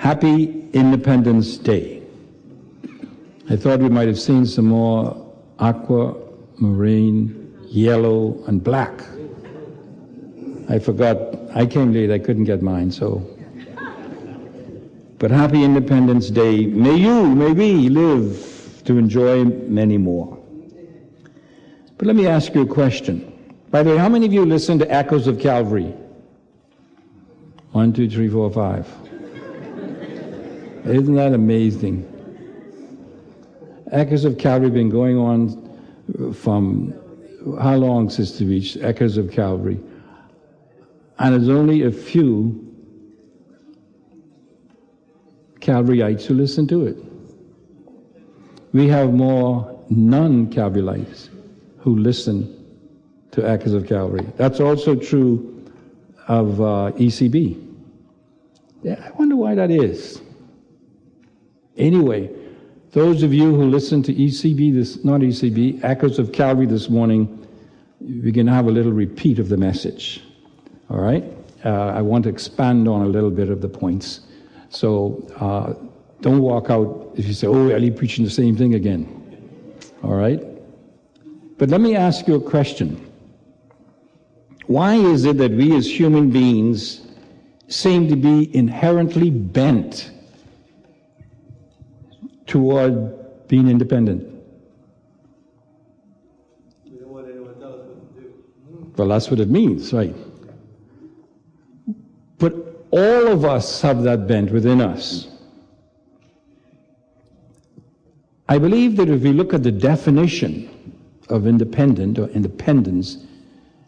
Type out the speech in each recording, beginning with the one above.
Happy Independence Day. I thought we might have seen some more aqua, marine, yellow, and black. I forgot. I came late. I couldn't get mine, so. But happy Independence Day. May you, may we live to enjoy many more. But let me ask you a question. By the way, how many of you listen to Echoes of Calvary? One, two, three, four, five. Isn't that amazing? Echoes of Calvary been going on from how long, Sister Beach? Echoes of Calvary. And there's only a few Calvaryites who listen to it. We have more non Calvaryites who listen to Echoes of Calvary. That's also true of uh, ECB. Yeah, I wonder why that is. Anyway, those of you who listen to ECB, this not ECB, Echoes of Calvary this morning, we're going to have a little repeat of the message. All right? Uh, I want to expand on a little bit of the points. So uh, don't walk out if you say, oh, Ellie preaching the same thing again. All right? But let me ask you a question. Why is it that we as human beings seem to be inherently bent toward being independent? Well, that's what it means, right? But all of us have that bent within us. I believe that if we look at the definition of independent or independence,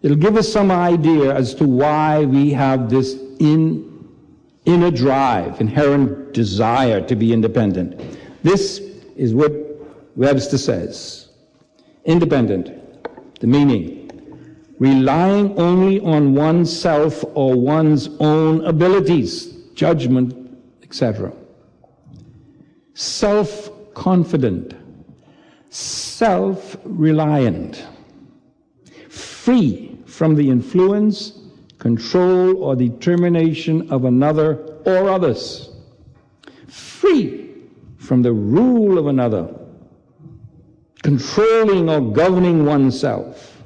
it'll give us some idea as to why we have this in, inner drive, inherent desire to be independent. This is what Webster says. Independent, the meaning. Relying only on oneself or one's own abilities, judgment, etc. Self confident, self reliant, free from the influence, control, or determination of another or others, free from the rule of another, controlling or governing oneself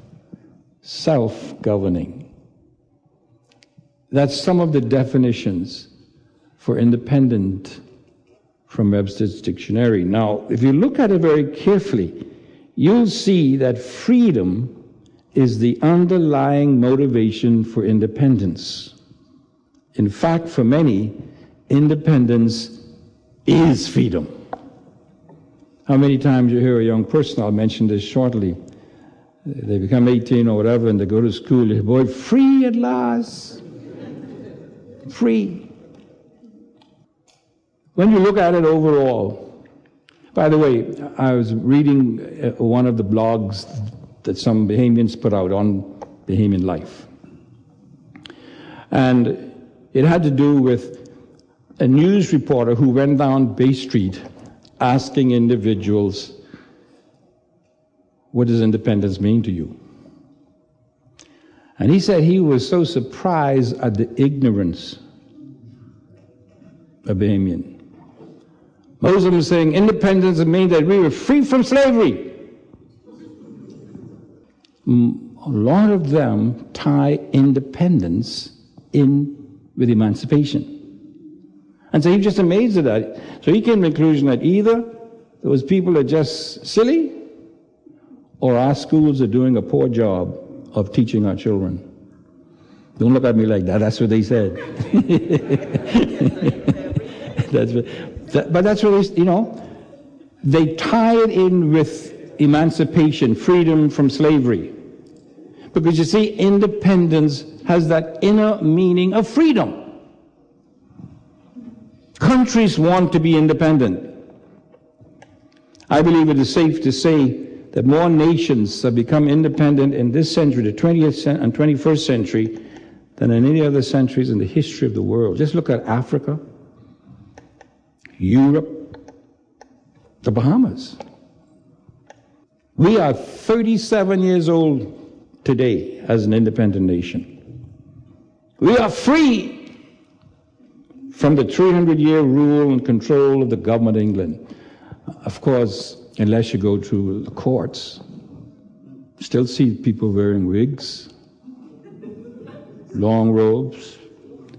self governing. That's some of the definitions for independent from Webster's dictionary. Now, if you look at it very carefully, you'll see that freedom is the underlying motivation for independence. In fact, for many, independence is freedom. How many times you hear a young person, I'll mention this shortly, they become 18 or whatever and they go to school, say, boy, free at last. free. When you look at it overall, by the way, I was reading uh, one of the blogs that some Bahamians put out on Bahamian life. And it had to do with a news reporter who went down Bay Street asking individuals what does independence mean to you? And he said he was so surprised at the ignorance of Bahamian. Of saying independence means that we were free from slavery. A lot of them tie independence in with emancipation. And so he's just amazed at that. So he came to the conclusion that either those people are just silly or our schools are doing a poor job of teaching our children. Don't look at me like that. That's what they said. that's what, that, but that's what they, you know, they tie it in with emancipation, freedom from slavery. Because you see, independence has that inner meaning of freedom. Countries want to be independent. I believe it is safe to say that more nations have become independent in this century, the 20th and 21st century, than in any other centuries in the history of the world. Just look at Africa, Europe, the Bahamas. We are 37 years old today as an independent nation. We are free from the 300 year rule and control of the government of England. Of course, unless you go to the courts, still see people wearing wigs, long robes.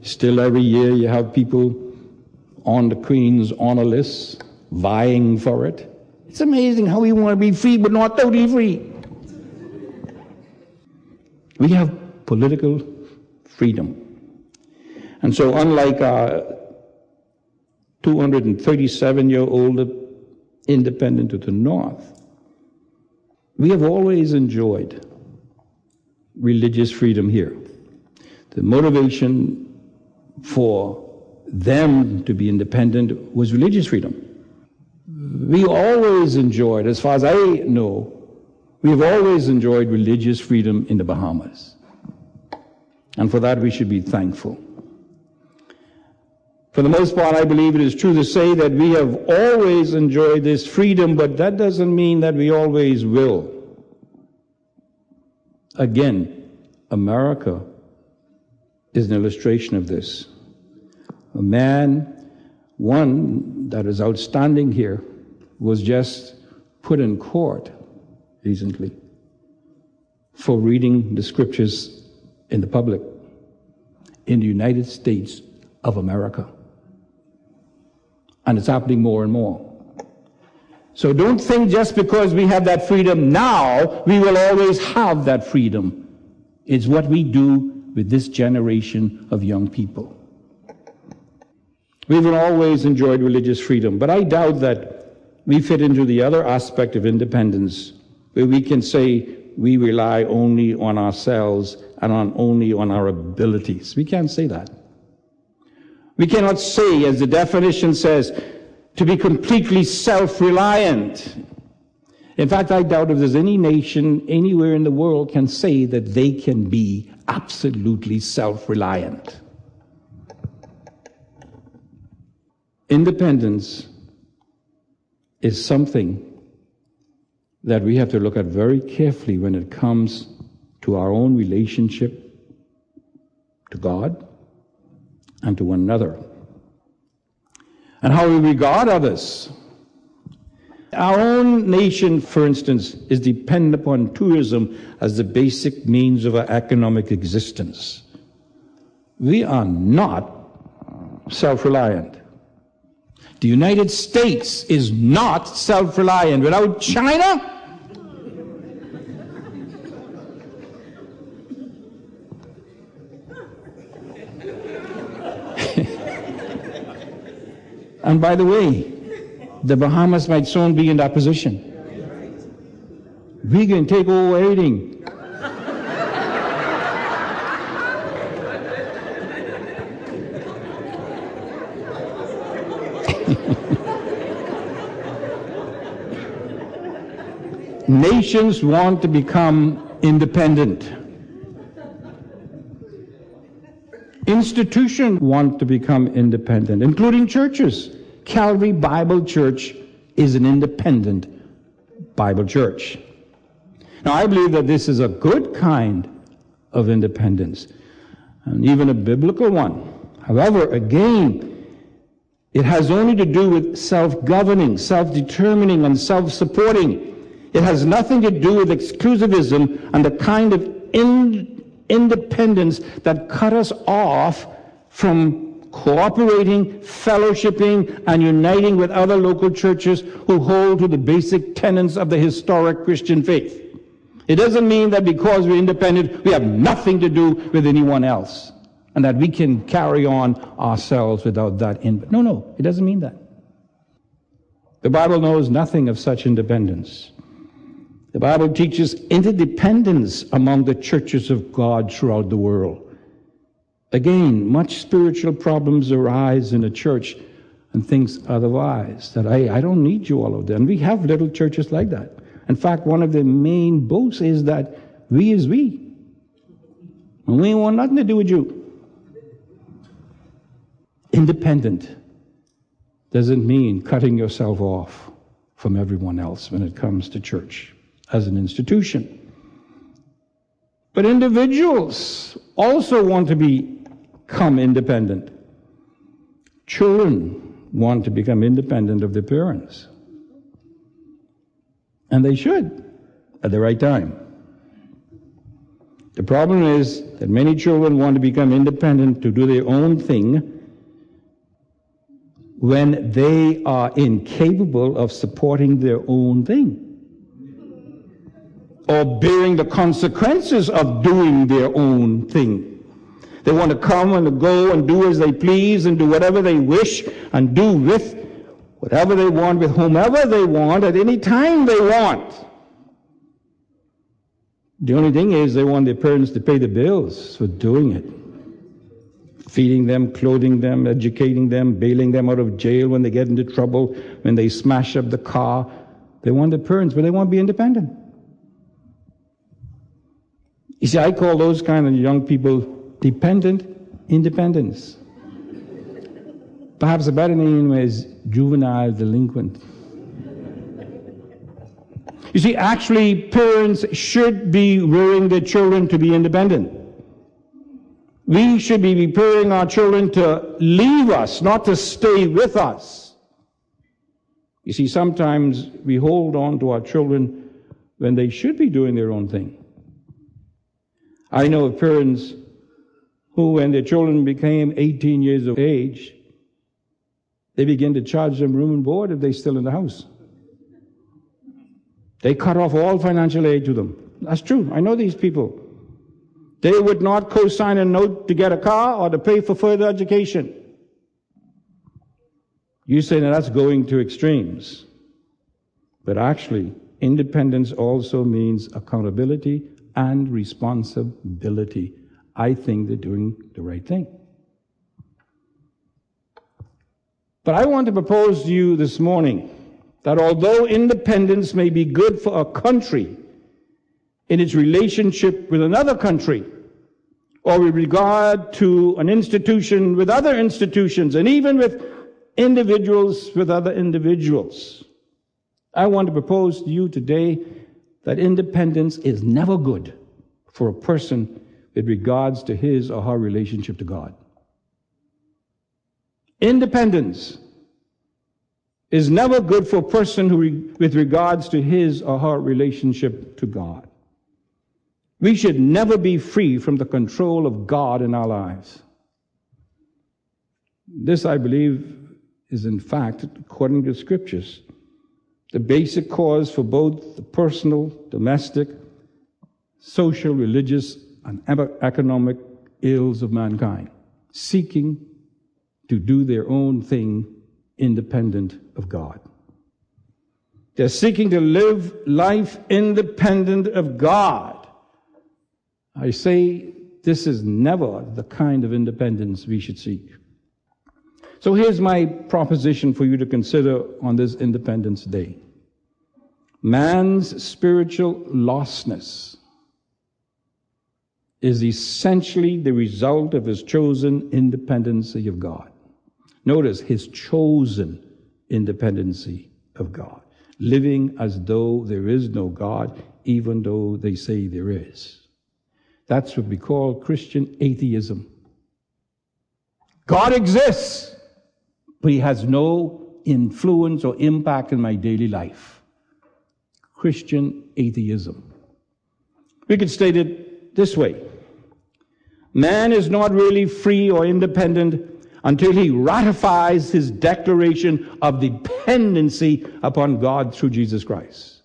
Still, every year you have people on the Queen's honor list vying for it. It's amazing how we want to be free, but not totally free. We have political freedom. And so, unlike our 237 year old independent to the north, we have always enjoyed religious freedom here. The motivation for them to be independent was religious freedom. We always enjoyed, as far as I know, we've always enjoyed religious freedom in the Bahamas. And for that we should be thankful. For the most part, I believe it is true to say that we have always enjoyed this freedom, but that doesn't mean that we always will. Again, America is an illustration of this. A man, one that is outstanding here, was just put in court recently for reading the scriptures in the public in the United States of America. And it's happening more and more. So don't think just because we have that freedom now, we will always have that freedom. It's what we do with this generation of young people. We've always enjoyed religious freedom, but I doubt that we fit into the other aspect of independence where we can say we rely only on ourselves and on only on our abilities. We can't say that. We cannot say, as the definition says, to be completely self-reliant. In fact, I doubt if there's any nation anywhere in the world can say that they can be absolutely self-reliant. Independence is something that we have to look at very carefully when it comes to our own relationship to God and to one another. And how we regard others. Our own nation, for instance, is dependent upon tourism as the basic means of our economic existence. We are not self reliant. The United States is not self reliant. Without China, And by the way, the Bahamas might soon be in that position. We can take over everything. Nations want to become independent. Institutions want to become independent, including churches. Calvary Bible Church is an independent Bible church. Now, I believe that this is a good kind of independence, and even a biblical one. However, again, it has only to do with self governing, self determining, and self supporting. It has nothing to do with exclusivism and the kind of in, independence that cut us off from cooperating, fellowshipping, and uniting with other local churches who hold to the basic tenets of the historic Christian faith. It doesn't mean that because we're independent, we have nothing to do with anyone else and that we can carry on ourselves without that. In- no, no, it doesn't mean that. The Bible knows nothing of such independence. The Bible teaches interdependence among the churches of God throughout the world. Again, much spiritual problems arise in a church and things otherwise. That I, I don't need you all of them. We have little churches like that. In fact, one of the main boasts is that we is we. And we want nothing to do with you. Independent doesn't mean cutting yourself off from everyone else when it comes to church as an institution. But individuals also want to become independent. Children want to become independent of their parents. And they should at the right time. The problem is that many children want to become independent to do their own thing when they are incapable of supporting their own thing or bearing the consequences of doing their own thing. They want to come and go and do as they please and do whatever they wish and do with whatever they want with whomever they want at any time they want. The only thing is they want their parents to pay the bills for doing it. Feeding them, clothing them, educating them, bailing them out of jail when they get into trouble, when they smash up the car. They want their parents, but they want to be independent. You see, I call those kind of young people dependent independence. Perhaps a better name is juvenile delinquent. You see, actually, parents should be rearing their children to be independent. We should be preparing our children to leave us, not to stay with us. You see, sometimes we hold on to our children when they should be doing their own thing. I know of parents who, when their children became 18 years of age, they begin to charge them room and board if they're still in the house. They cut off all financial aid to them. That's true. I know these people. They would not co-sign a note to get a car or to pay for further education. You say that that's going to extremes. But actually, independence also means accountability and responsibility. I think they're doing the right thing. But I want to propose to you this morning that although independence may be good for a country in its relationship with another country, or with regard to an institution with other institutions, and even with individuals with other individuals, I want to propose to you today that independence is never good for a person with regards to his or her relationship to God. Independence is never good for a person who, with regards to his or her relationship to God. We should never be free from the control of God in our lives. This, I believe, is in fact, according to scriptures, the basic cause for both the personal, domestic, social, religious, and economic ills of mankind, seeking to do their own thing independent of God. They're seeking to live life independent of God. I say this is never the kind of independence we should seek. So here's my proposition for you to consider on this Independence Day. Man's spiritual lostness is essentially the result of his chosen independency of God. Notice his chosen independency of God, living as though there is no God, even though they say there is. That's what we call Christian atheism. God exists, but he has no influence or impact in my daily life. Christian atheism. We could state it this way Man is not really free or independent until he ratifies his declaration of dependency upon God through Jesus Christ.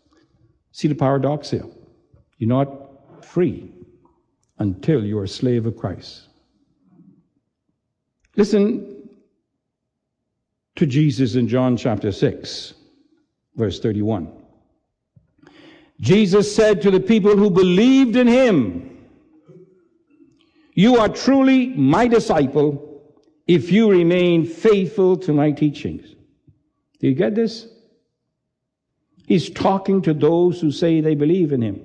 See the paradox here? You're not free until you're a slave of Christ. Listen to Jesus in John chapter 6, verse 31. Jesus said to the people who believed in him, You are truly my disciple if you remain faithful to my teachings. Do you get this? He's talking to those who say they believe in him.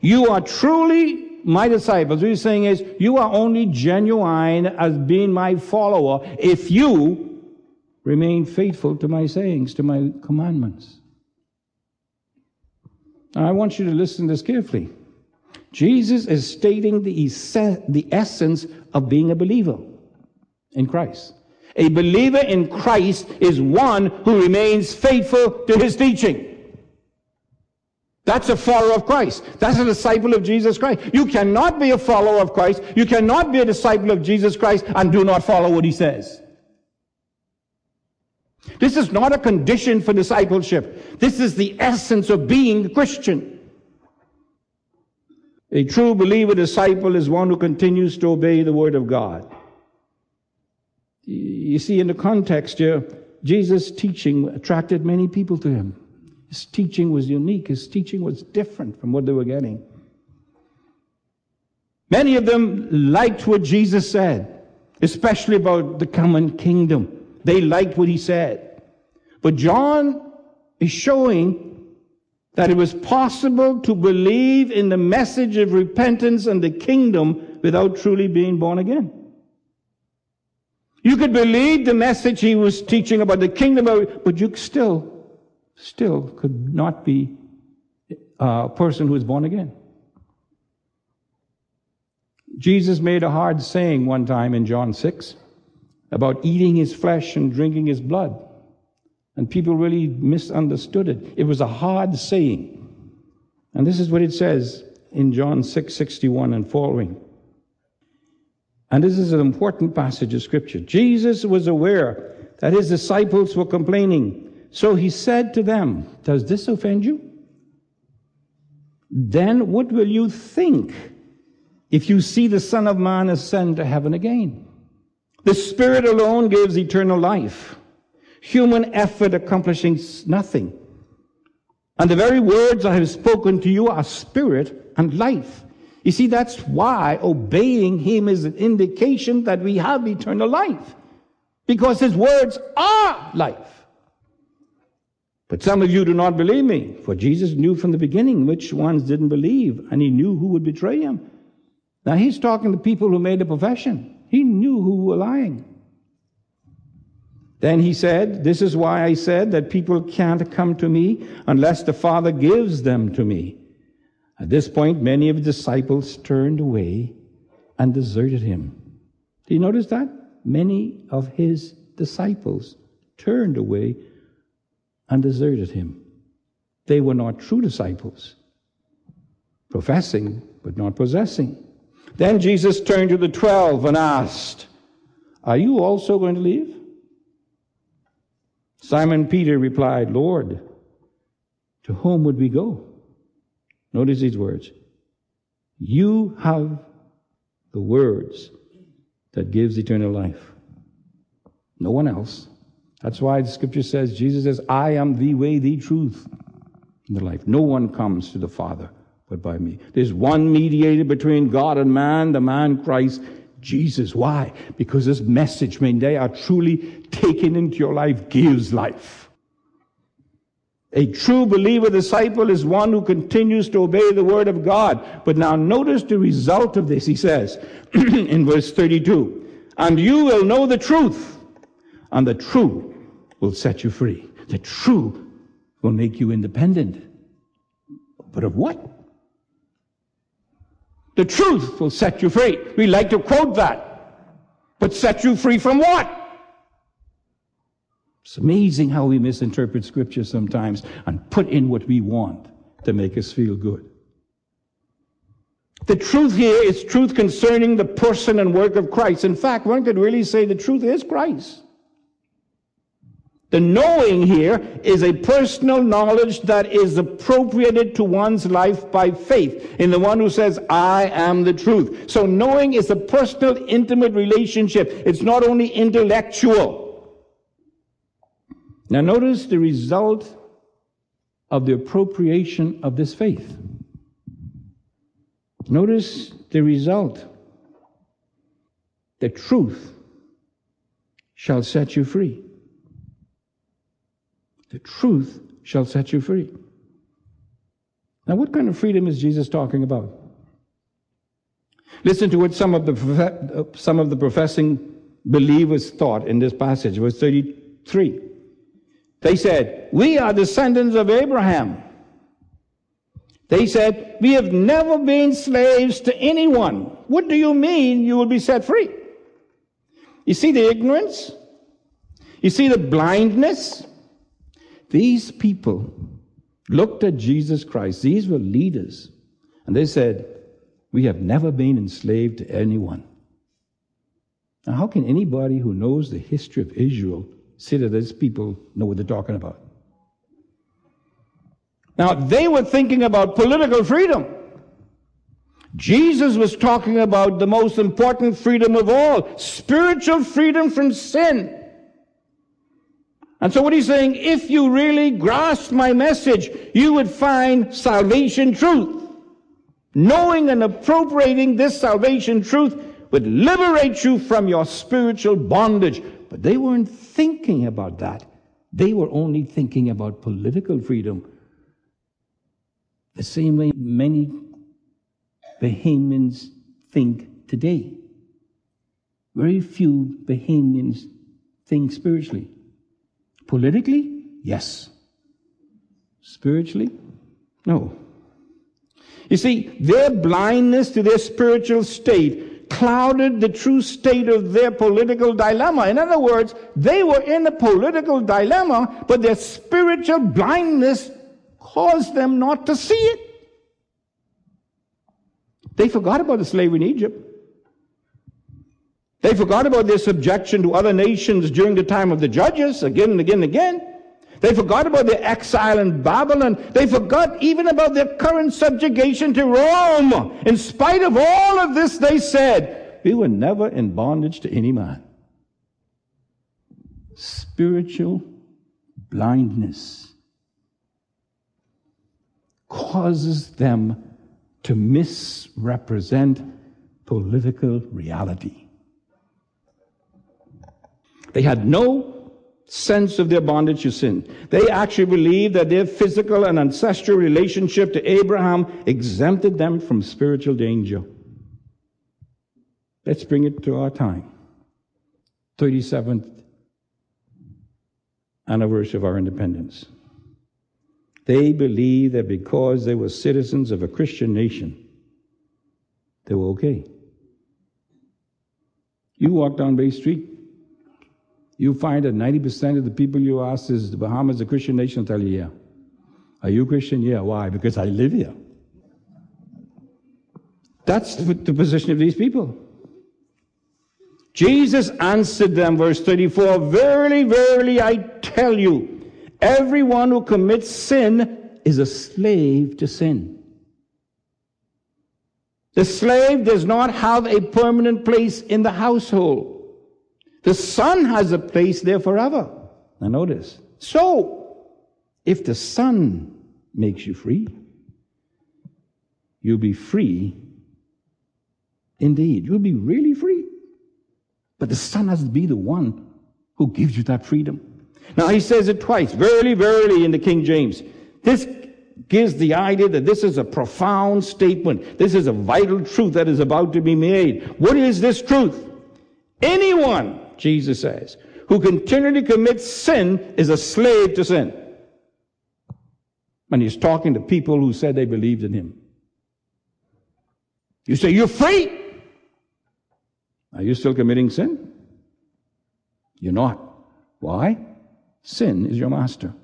You are truly my disciples. What he's saying is, you are only genuine as being my follower if you remain faithful to my sayings, to my commandments. Now, I want you to listen to this carefully. Jesus is stating the, the essence of being a believer in Christ. A believer in Christ is one who remains faithful to his teaching. That's a follower of Christ. That's a disciple of Jesus Christ. You cannot be a follower of Christ. You cannot be a disciple of Jesus Christ and do not follow what he says. This is not a condition for discipleship. This is the essence of being a Christian. A true believer disciple is one who continues to obey the word of God. You see, in the context here, Jesus' teaching attracted many people to him. His teaching was unique. His teaching was different from what they were getting. Many of them liked what Jesus said, especially about the coming kingdom. They liked what he said. But John is showing that it was possible to believe in the message of repentance and the kingdom without truly being born again. You could believe the message he was teaching about the kingdom, but you still still could not be a person who is born again. Jesus made a hard saying one time in John 6 about eating his flesh and drinking his blood. And people really misunderstood it. It was a hard saying. And this is what it says in John 6 61 and following. And this is an important passage of scripture. Jesus was aware that his disciples were complaining so he said to them, Does this offend you? Then what will you think if you see the Son of Man ascend to heaven again? The Spirit alone gives eternal life, human effort accomplishing nothing. And the very words I have spoken to you are spirit and life. You see, that's why obeying Him is an indication that we have eternal life. Because His words are life. But some of you do not believe me, for Jesus knew from the beginning which ones didn't believe, and he knew who would betray him. Now he's talking to people who made a profession. He knew who were lying. Then he said, This is why I said that people can't come to me unless the Father gives them to me. At this point, many of his disciples turned away and deserted him. Do you notice that? Many of his disciples turned away and deserted him. They were not true disciples, professing but not possessing. Then Jesus turned to the twelve and asked, Are you also going to leave? Simon Peter replied, Lord, to whom would we go? Notice these words. You have the words that gives eternal life. No one else. That's why the scripture says, Jesus says, I am the way, the truth, and the life. No one comes to the Father but by me. There's one mediator between God and man, the man Christ Jesus. Why? Because this message, when they are truly taken into your life, gives life. A true believer disciple is one who continues to obey the word of God. But now notice the result of this, he says in verse 32. And you will know the truth, and the truth will set you free. The truth will make you independent. But of what? The truth will set you free. We like to quote that. But set you free from what? It's amazing how we misinterpret scripture sometimes and put in what we want to make us feel good. The truth here is truth concerning the person and work of Christ. In fact, one could really say the truth is Christ. The knowing here is a personal knowledge that is appropriated to one's life by faith in the one who says, I am the truth. So knowing is a personal, intimate relationship. It's not only intellectual. Now notice the result of the appropriation of this faith. Notice the result. The truth shall set you free. The truth shall set you free. Now, what kind of freedom is Jesus talking about? Listen to what some of the, some of the professing believers thought in this passage, verse 33. They said, We are descendants of Abraham. They said, We have never been slaves to anyone. What do you mean you will be set free? You see the ignorance? You see the blindness? These people looked at Jesus Christ. These were leaders. And they said, We have never been enslaved to anyone. Now, how can anybody who knows the history of Israel say that these people know what they're talking about? Now, they were thinking about political freedom. Jesus was talking about the most important freedom of all spiritual freedom from sin. And so, what he's saying, if you really grasp my message, you would find salvation truth. Knowing and appropriating this salvation truth would liberate you from your spiritual bondage. But they weren't thinking about that. They were only thinking about political freedom. The same way many Bahamians think today. Very few Bahamians think spiritually. Politically, yes. Spiritually, no. You see, their blindness to their spiritual state clouded the true state of their political dilemma. In other words, they were in a political dilemma, but their spiritual blindness caused them not to see it. They forgot about the slavery in Egypt. They forgot about their subjection to other nations during the time of the judges, again and again and again. They forgot about their exile in Babylon. They forgot even about their current subjugation to Rome. In spite of all of this, they said, We were never in bondage to any man. Spiritual blindness causes them to misrepresent political reality. They had no sense of their bondage to sin. They actually believed that their physical and ancestral relationship to Abraham exempted them from spiritual danger. Let's bring it to our time. 37th anniversary of our independence. They believed that because they were citizens of a Christian nation, they were okay. You walk down Bay Street, you find that 90% of the people you ask is the Bahamas a Christian nation? Tell you, yeah. Are you Christian? Yeah. Why? Because I live here. That's the, the position of these people. Jesus answered them, verse 34 Verily, verily, I tell you, Everyone who commits sin is a slave to sin. The slave does not have a permanent place in the household. The son has a place there forever. Now notice. So, if the son makes you free, you'll be free indeed. You'll be really free. But the son has to be the one who gives you that freedom. Now he says it twice, verily, verily in the King James. This gives the idea that this is a profound statement. This is a vital truth that is about to be made. What is this truth? Anyone, Jesus says, who continually commits sin is a slave to sin. And he's talking to people who said they believed in him. You say, You're free. Are you still committing sin? You're not. Why? Sin is your master.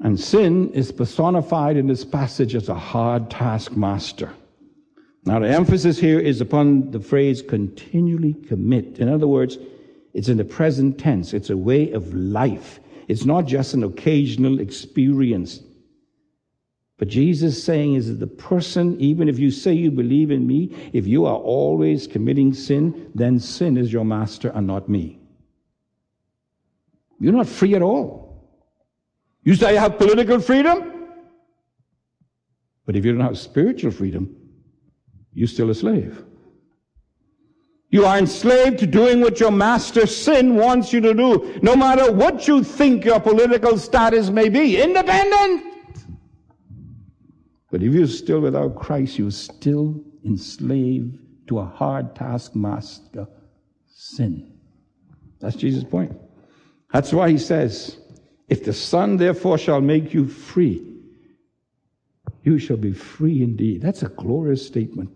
And sin is personified in this passage as a hard taskmaster. Now, the emphasis here is upon the phrase continually commit. In other words, it's in the present tense, it's a way of life. It's not just an occasional experience. But Jesus saying is that the person, even if you say you believe in me, if you are always committing sin, then sin is your master and not me. You're not free at all. You say you have political freedom, but if you don't have spiritual freedom, you're still a slave. You are enslaved to doing what your master sin wants you to do, no matter what you think your political status may be. Independent! But if you're still without Christ, you're still enslaved to a hard taskmaster, sin. That's Jesus' point. That's why he says, If the Son therefore shall make you free, you shall be free indeed. That's a glorious statement.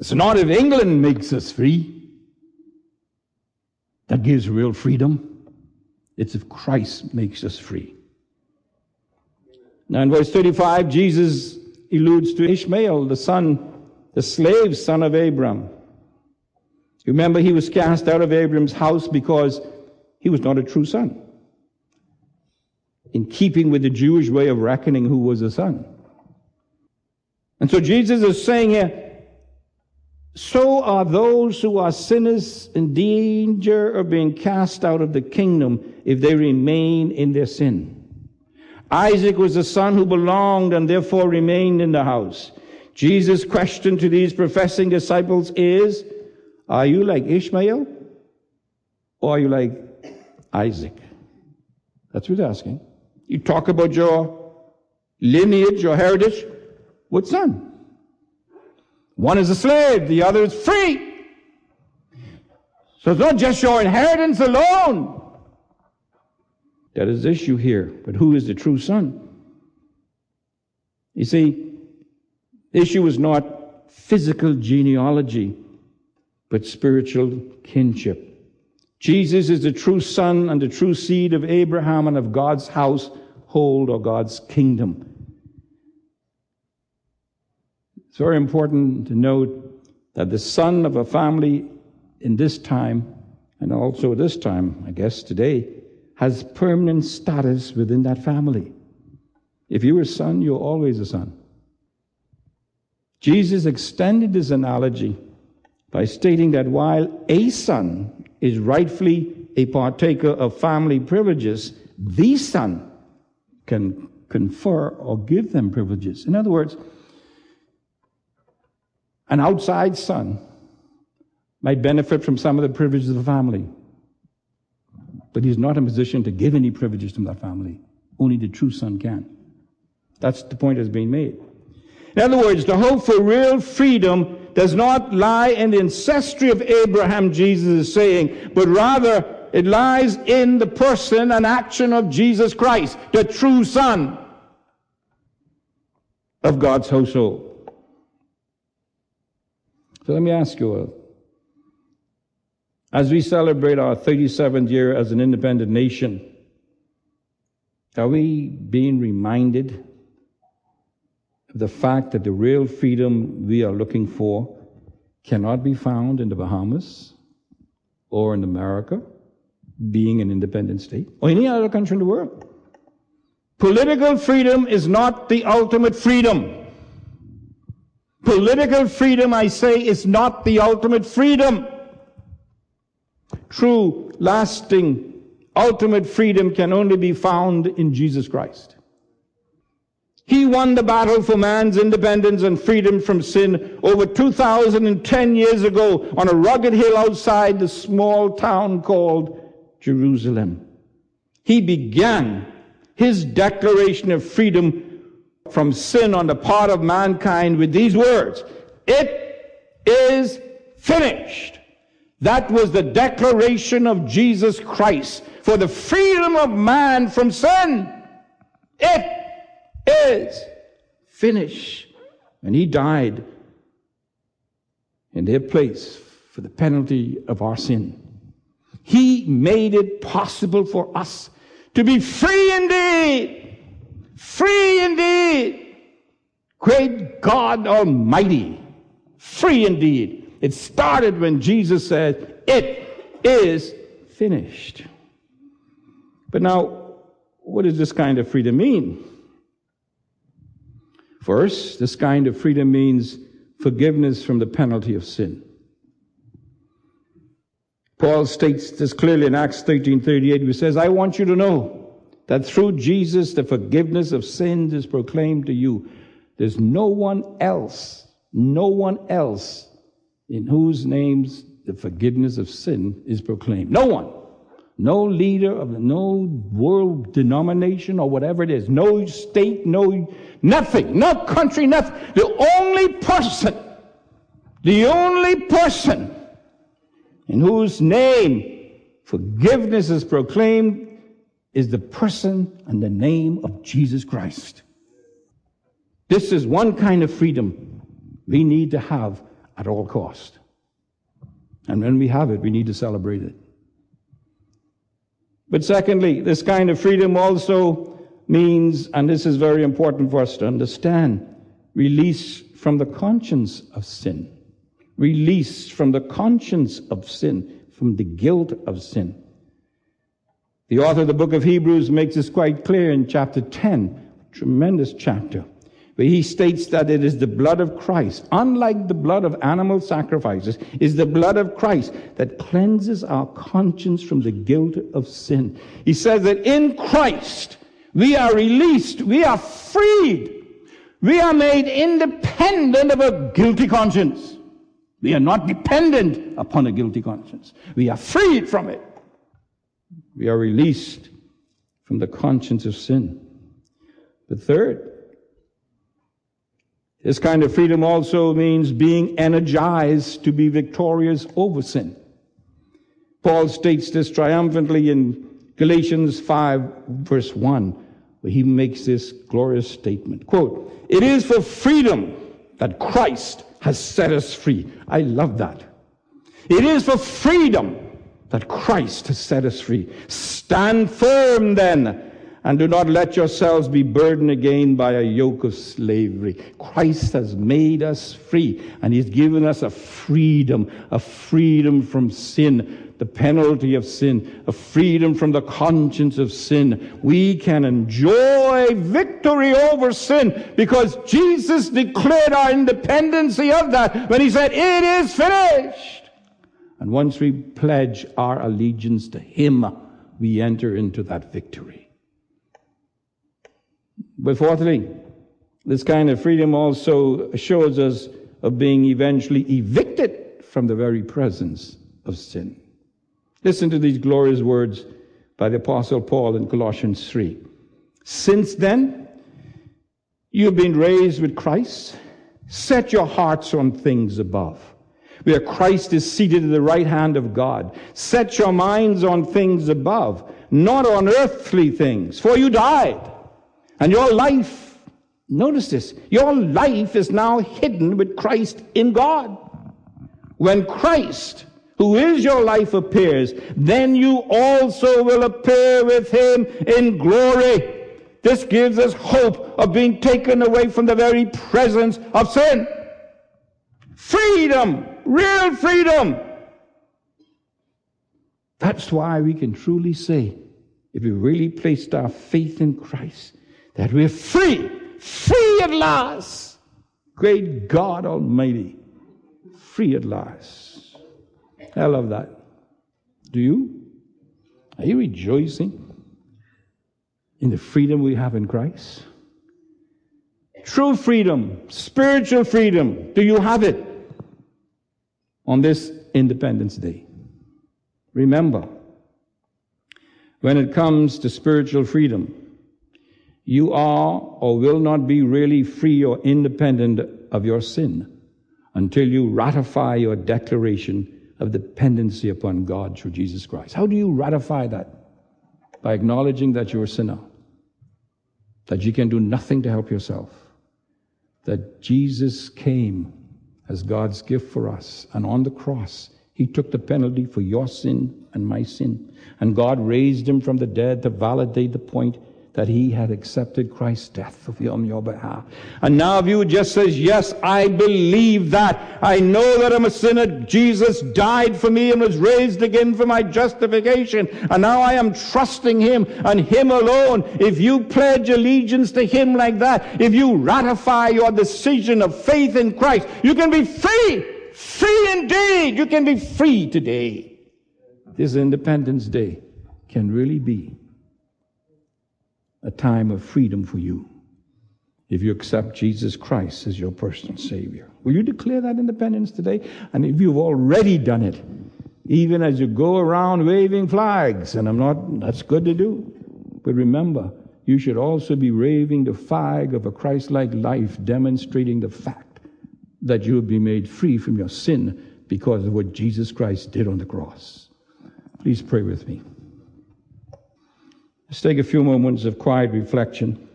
It's not if England makes us free, that gives real freedom? It's if Christ makes us free. Now, in verse 35, Jesus alludes to Ishmael, the son, the slave son of Abram. Remember, he was cast out of Abram's house because he was not a true son, in keeping with the Jewish way of reckoning who was a son. And so Jesus is saying here, so are those who are sinners in danger of being cast out of the kingdom if they remain in their sin. Isaac was a son who belonged and therefore remained in the house. Jesus' question to these professing disciples is, are you like Ishmael or are you like Isaac? That's what he's asking. You talk about your lineage, your heritage. What son? One is a slave, the other is free. So it's not just your inheritance alone. That is the issue here. But who is the true son? You see, the issue is not physical genealogy, but spiritual kinship. Jesus is the true son and the true seed of Abraham and of God's household or God's kingdom. It's very important to note that the son of a family in this time, and also this time, I guess today, has permanent status within that family. If you're a son, you're always a son. Jesus extended this analogy by stating that while a son is rightfully a partaker of family privileges, the son can confer or give them privileges. In other words, an outside son might benefit from some of the privileges of the family, but he's not in a position to give any privileges to that family. Only the true son can. That's the point that's being made. In other words, the hope for real freedom does not lie in the ancestry of Abraham, Jesus is saying, but rather it lies in the person and action of Jesus Christ, the true Son of God's household. So let me ask you, uh, as we celebrate our 37th year as an independent nation, are we being reminded of the fact that the real freedom we are looking for cannot be found in the Bahamas or in America, being an independent state, or any other country in the world? Political freedom is not the ultimate freedom. Political freedom, I say, is not the ultimate freedom. True, lasting, ultimate freedom can only be found in Jesus Christ. He won the battle for man's independence and freedom from sin over 2,010 years ago on a rugged hill outside the small town called Jerusalem. He began his declaration of freedom from sin on the part of mankind with these words It is finished. That was the declaration of Jesus Christ for the freedom of man from sin. It is finished. And he died in their place for the penalty of our sin. He made it possible for us to be free indeed Free indeed. Great God Almighty. Free indeed. It started when Jesus said, It is finished. But now, what does this kind of freedom mean? First, this kind of freedom means forgiveness from the penalty of sin. Paul states this clearly in Acts 13:38. He says, "I want you to know that through Jesus the forgiveness of sins is proclaimed to you. There's no one else, no one else in whose names the forgiveness of sin is proclaimed. No one. No leader of no world denomination or whatever it is. No state, no nothing, no country, nothing. The only person, the only person in whose name forgiveness is proclaimed is the person and the name of Jesus Christ. This is one kind of freedom we need to have at all cost. And when we have it, we need to celebrate it. But secondly, this kind of freedom also means, and this is very important for us to understand, release from the conscience of sin. Release from the conscience of sin, from the guilt of sin. The author of the book of Hebrews makes this quite clear in chapter 10, tremendous chapter, where he states that it is the blood of Christ, unlike the blood of animal sacrifices, is the blood of Christ that cleanses our conscience from the guilt of sin. He says that in Christ we are released, we are freed, we are made independent of a guilty conscience. We are not dependent upon a guilty conscience. We are freed from it. We are released from the conscience of sin. The third, this kind of freedom also means being energized to be victorious over sin. Paul states this triumphantly in Galatians 5 verse 1, where he makes this glorious statement. Quote, it is for freedom that Christ has set us free. I love that. It is for freedom that Christ has set us free. Stand firm then and do not let yourselves be burdened again by a yoke of slavery. Christ has made us free, and He's given us a freedom, a freedom from sin, the penalty of sin, a freedom from the conscience of sin. We can enjoy victory over sin because Jesus declared our independency of that when He said, It is finished. And once we pledge our allegiance to Him, we enter into that victory. But fourthly, this kind of freedom also assures us of being eventually evicted from the very presence of sin. Listen to these glorious words by the Apostle Paul in Colossians 3. Since then, you've been raised with Christ. Set your hearts on things above, where Christ is seated at the right hand of God. Set your minds on things above, not on earthly things, for you died and your life, notice this, your life is now hidden with Christ in God. When Christ, who is your life, appears, then you also will appear with him in glory. This gives us hope of being taken away from the very presence of sin. Freedom, real freedom. That's why we can truly say, if we really placed our faith in Christ, that we're free, free at last. Great God Almighty, free at last. I love that. Do you? Are you rejoicing in the freedom we have in Christ? True freedom, spiritual freedom. Do you have it on this Independence Day? Remember, when it comes to spiritual freedom, you are or will not be really free or independent of your sin until you ratify your declaration of dependency upon God through Jesus Christ. How do you ratify that? By acknowledging that you're a sinner, that you can do nothing to help yourself, that Jesus came as God's gift for us, and on the cross, he took the penalty for your sin and my sin. And God raised him from the dead to validate the point that he had accepted Christ's death on your behalf. And now if you just says, yes, I believe that. I know that I'm a sinner. Jesus died for me and was raised again for my justification. And now I am trusting him and him alone. If you pledge allegiance to him like that, if you ratify your decision of faith in Christ, you can be free. Free indeed. You can be free today. This Independence Day can really be a time of freedom for you if you accept Jesus Christ as your personal Savior. Will you declare that independence today? And if you've already done it, even as you go around waving flags, and I'm not, that's good to do. But remember, you should also be waving the flag of a Christ like life, demonstrating the fact that you'll be made free from your sin because of what Jesus Christ did on the cross. Please pray with me. Let's take a few moments of quiet reflection.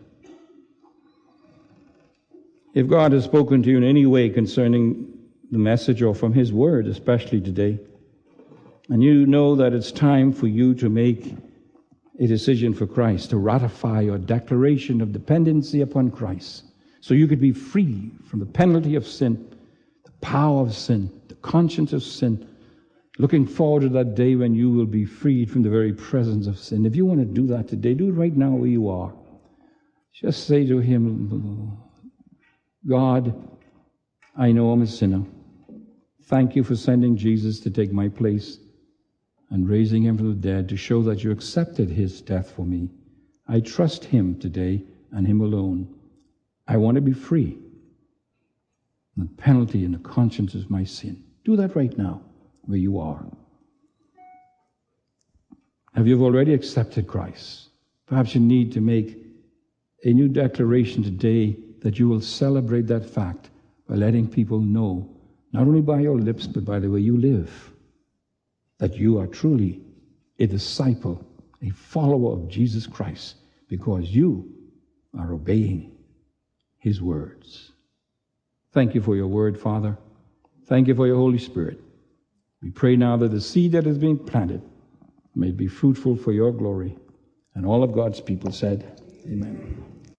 If God has spoken to you in any way concerning the message or from His Word, especially today, and you know that it's time for you to make a decision for Christ, to ratify your declaration of dependency upon Christ, so you could be free from the penalty of sin, the power of sin, the conscience of sin, looking forward to that day when you will be freed from the very presence of sin. If you want to do that today, do it right now where you are. Just say to Him, God, I know I'm a sinner. Thank you for sending Jesus to take my place and raising him from the dead to show that you accepted his death for me. I trust him today and him alone. I want to be free. The penalty and the conscience is my sin. Do that right now, where you are. Have you already accepted Christ? Perhaps you need to make a new declaration today that you will celebrate that fact by letting people know, not only by your lips, but by the way you live that you are truly a disciple, a follower of Jesus Christ, because you are obeying his words. Thank you for your word, Father. Thank you for your Holy Spirit. We pray now that the seed that is being planted may be fruitful for your glory. And all of God's people said, Amen.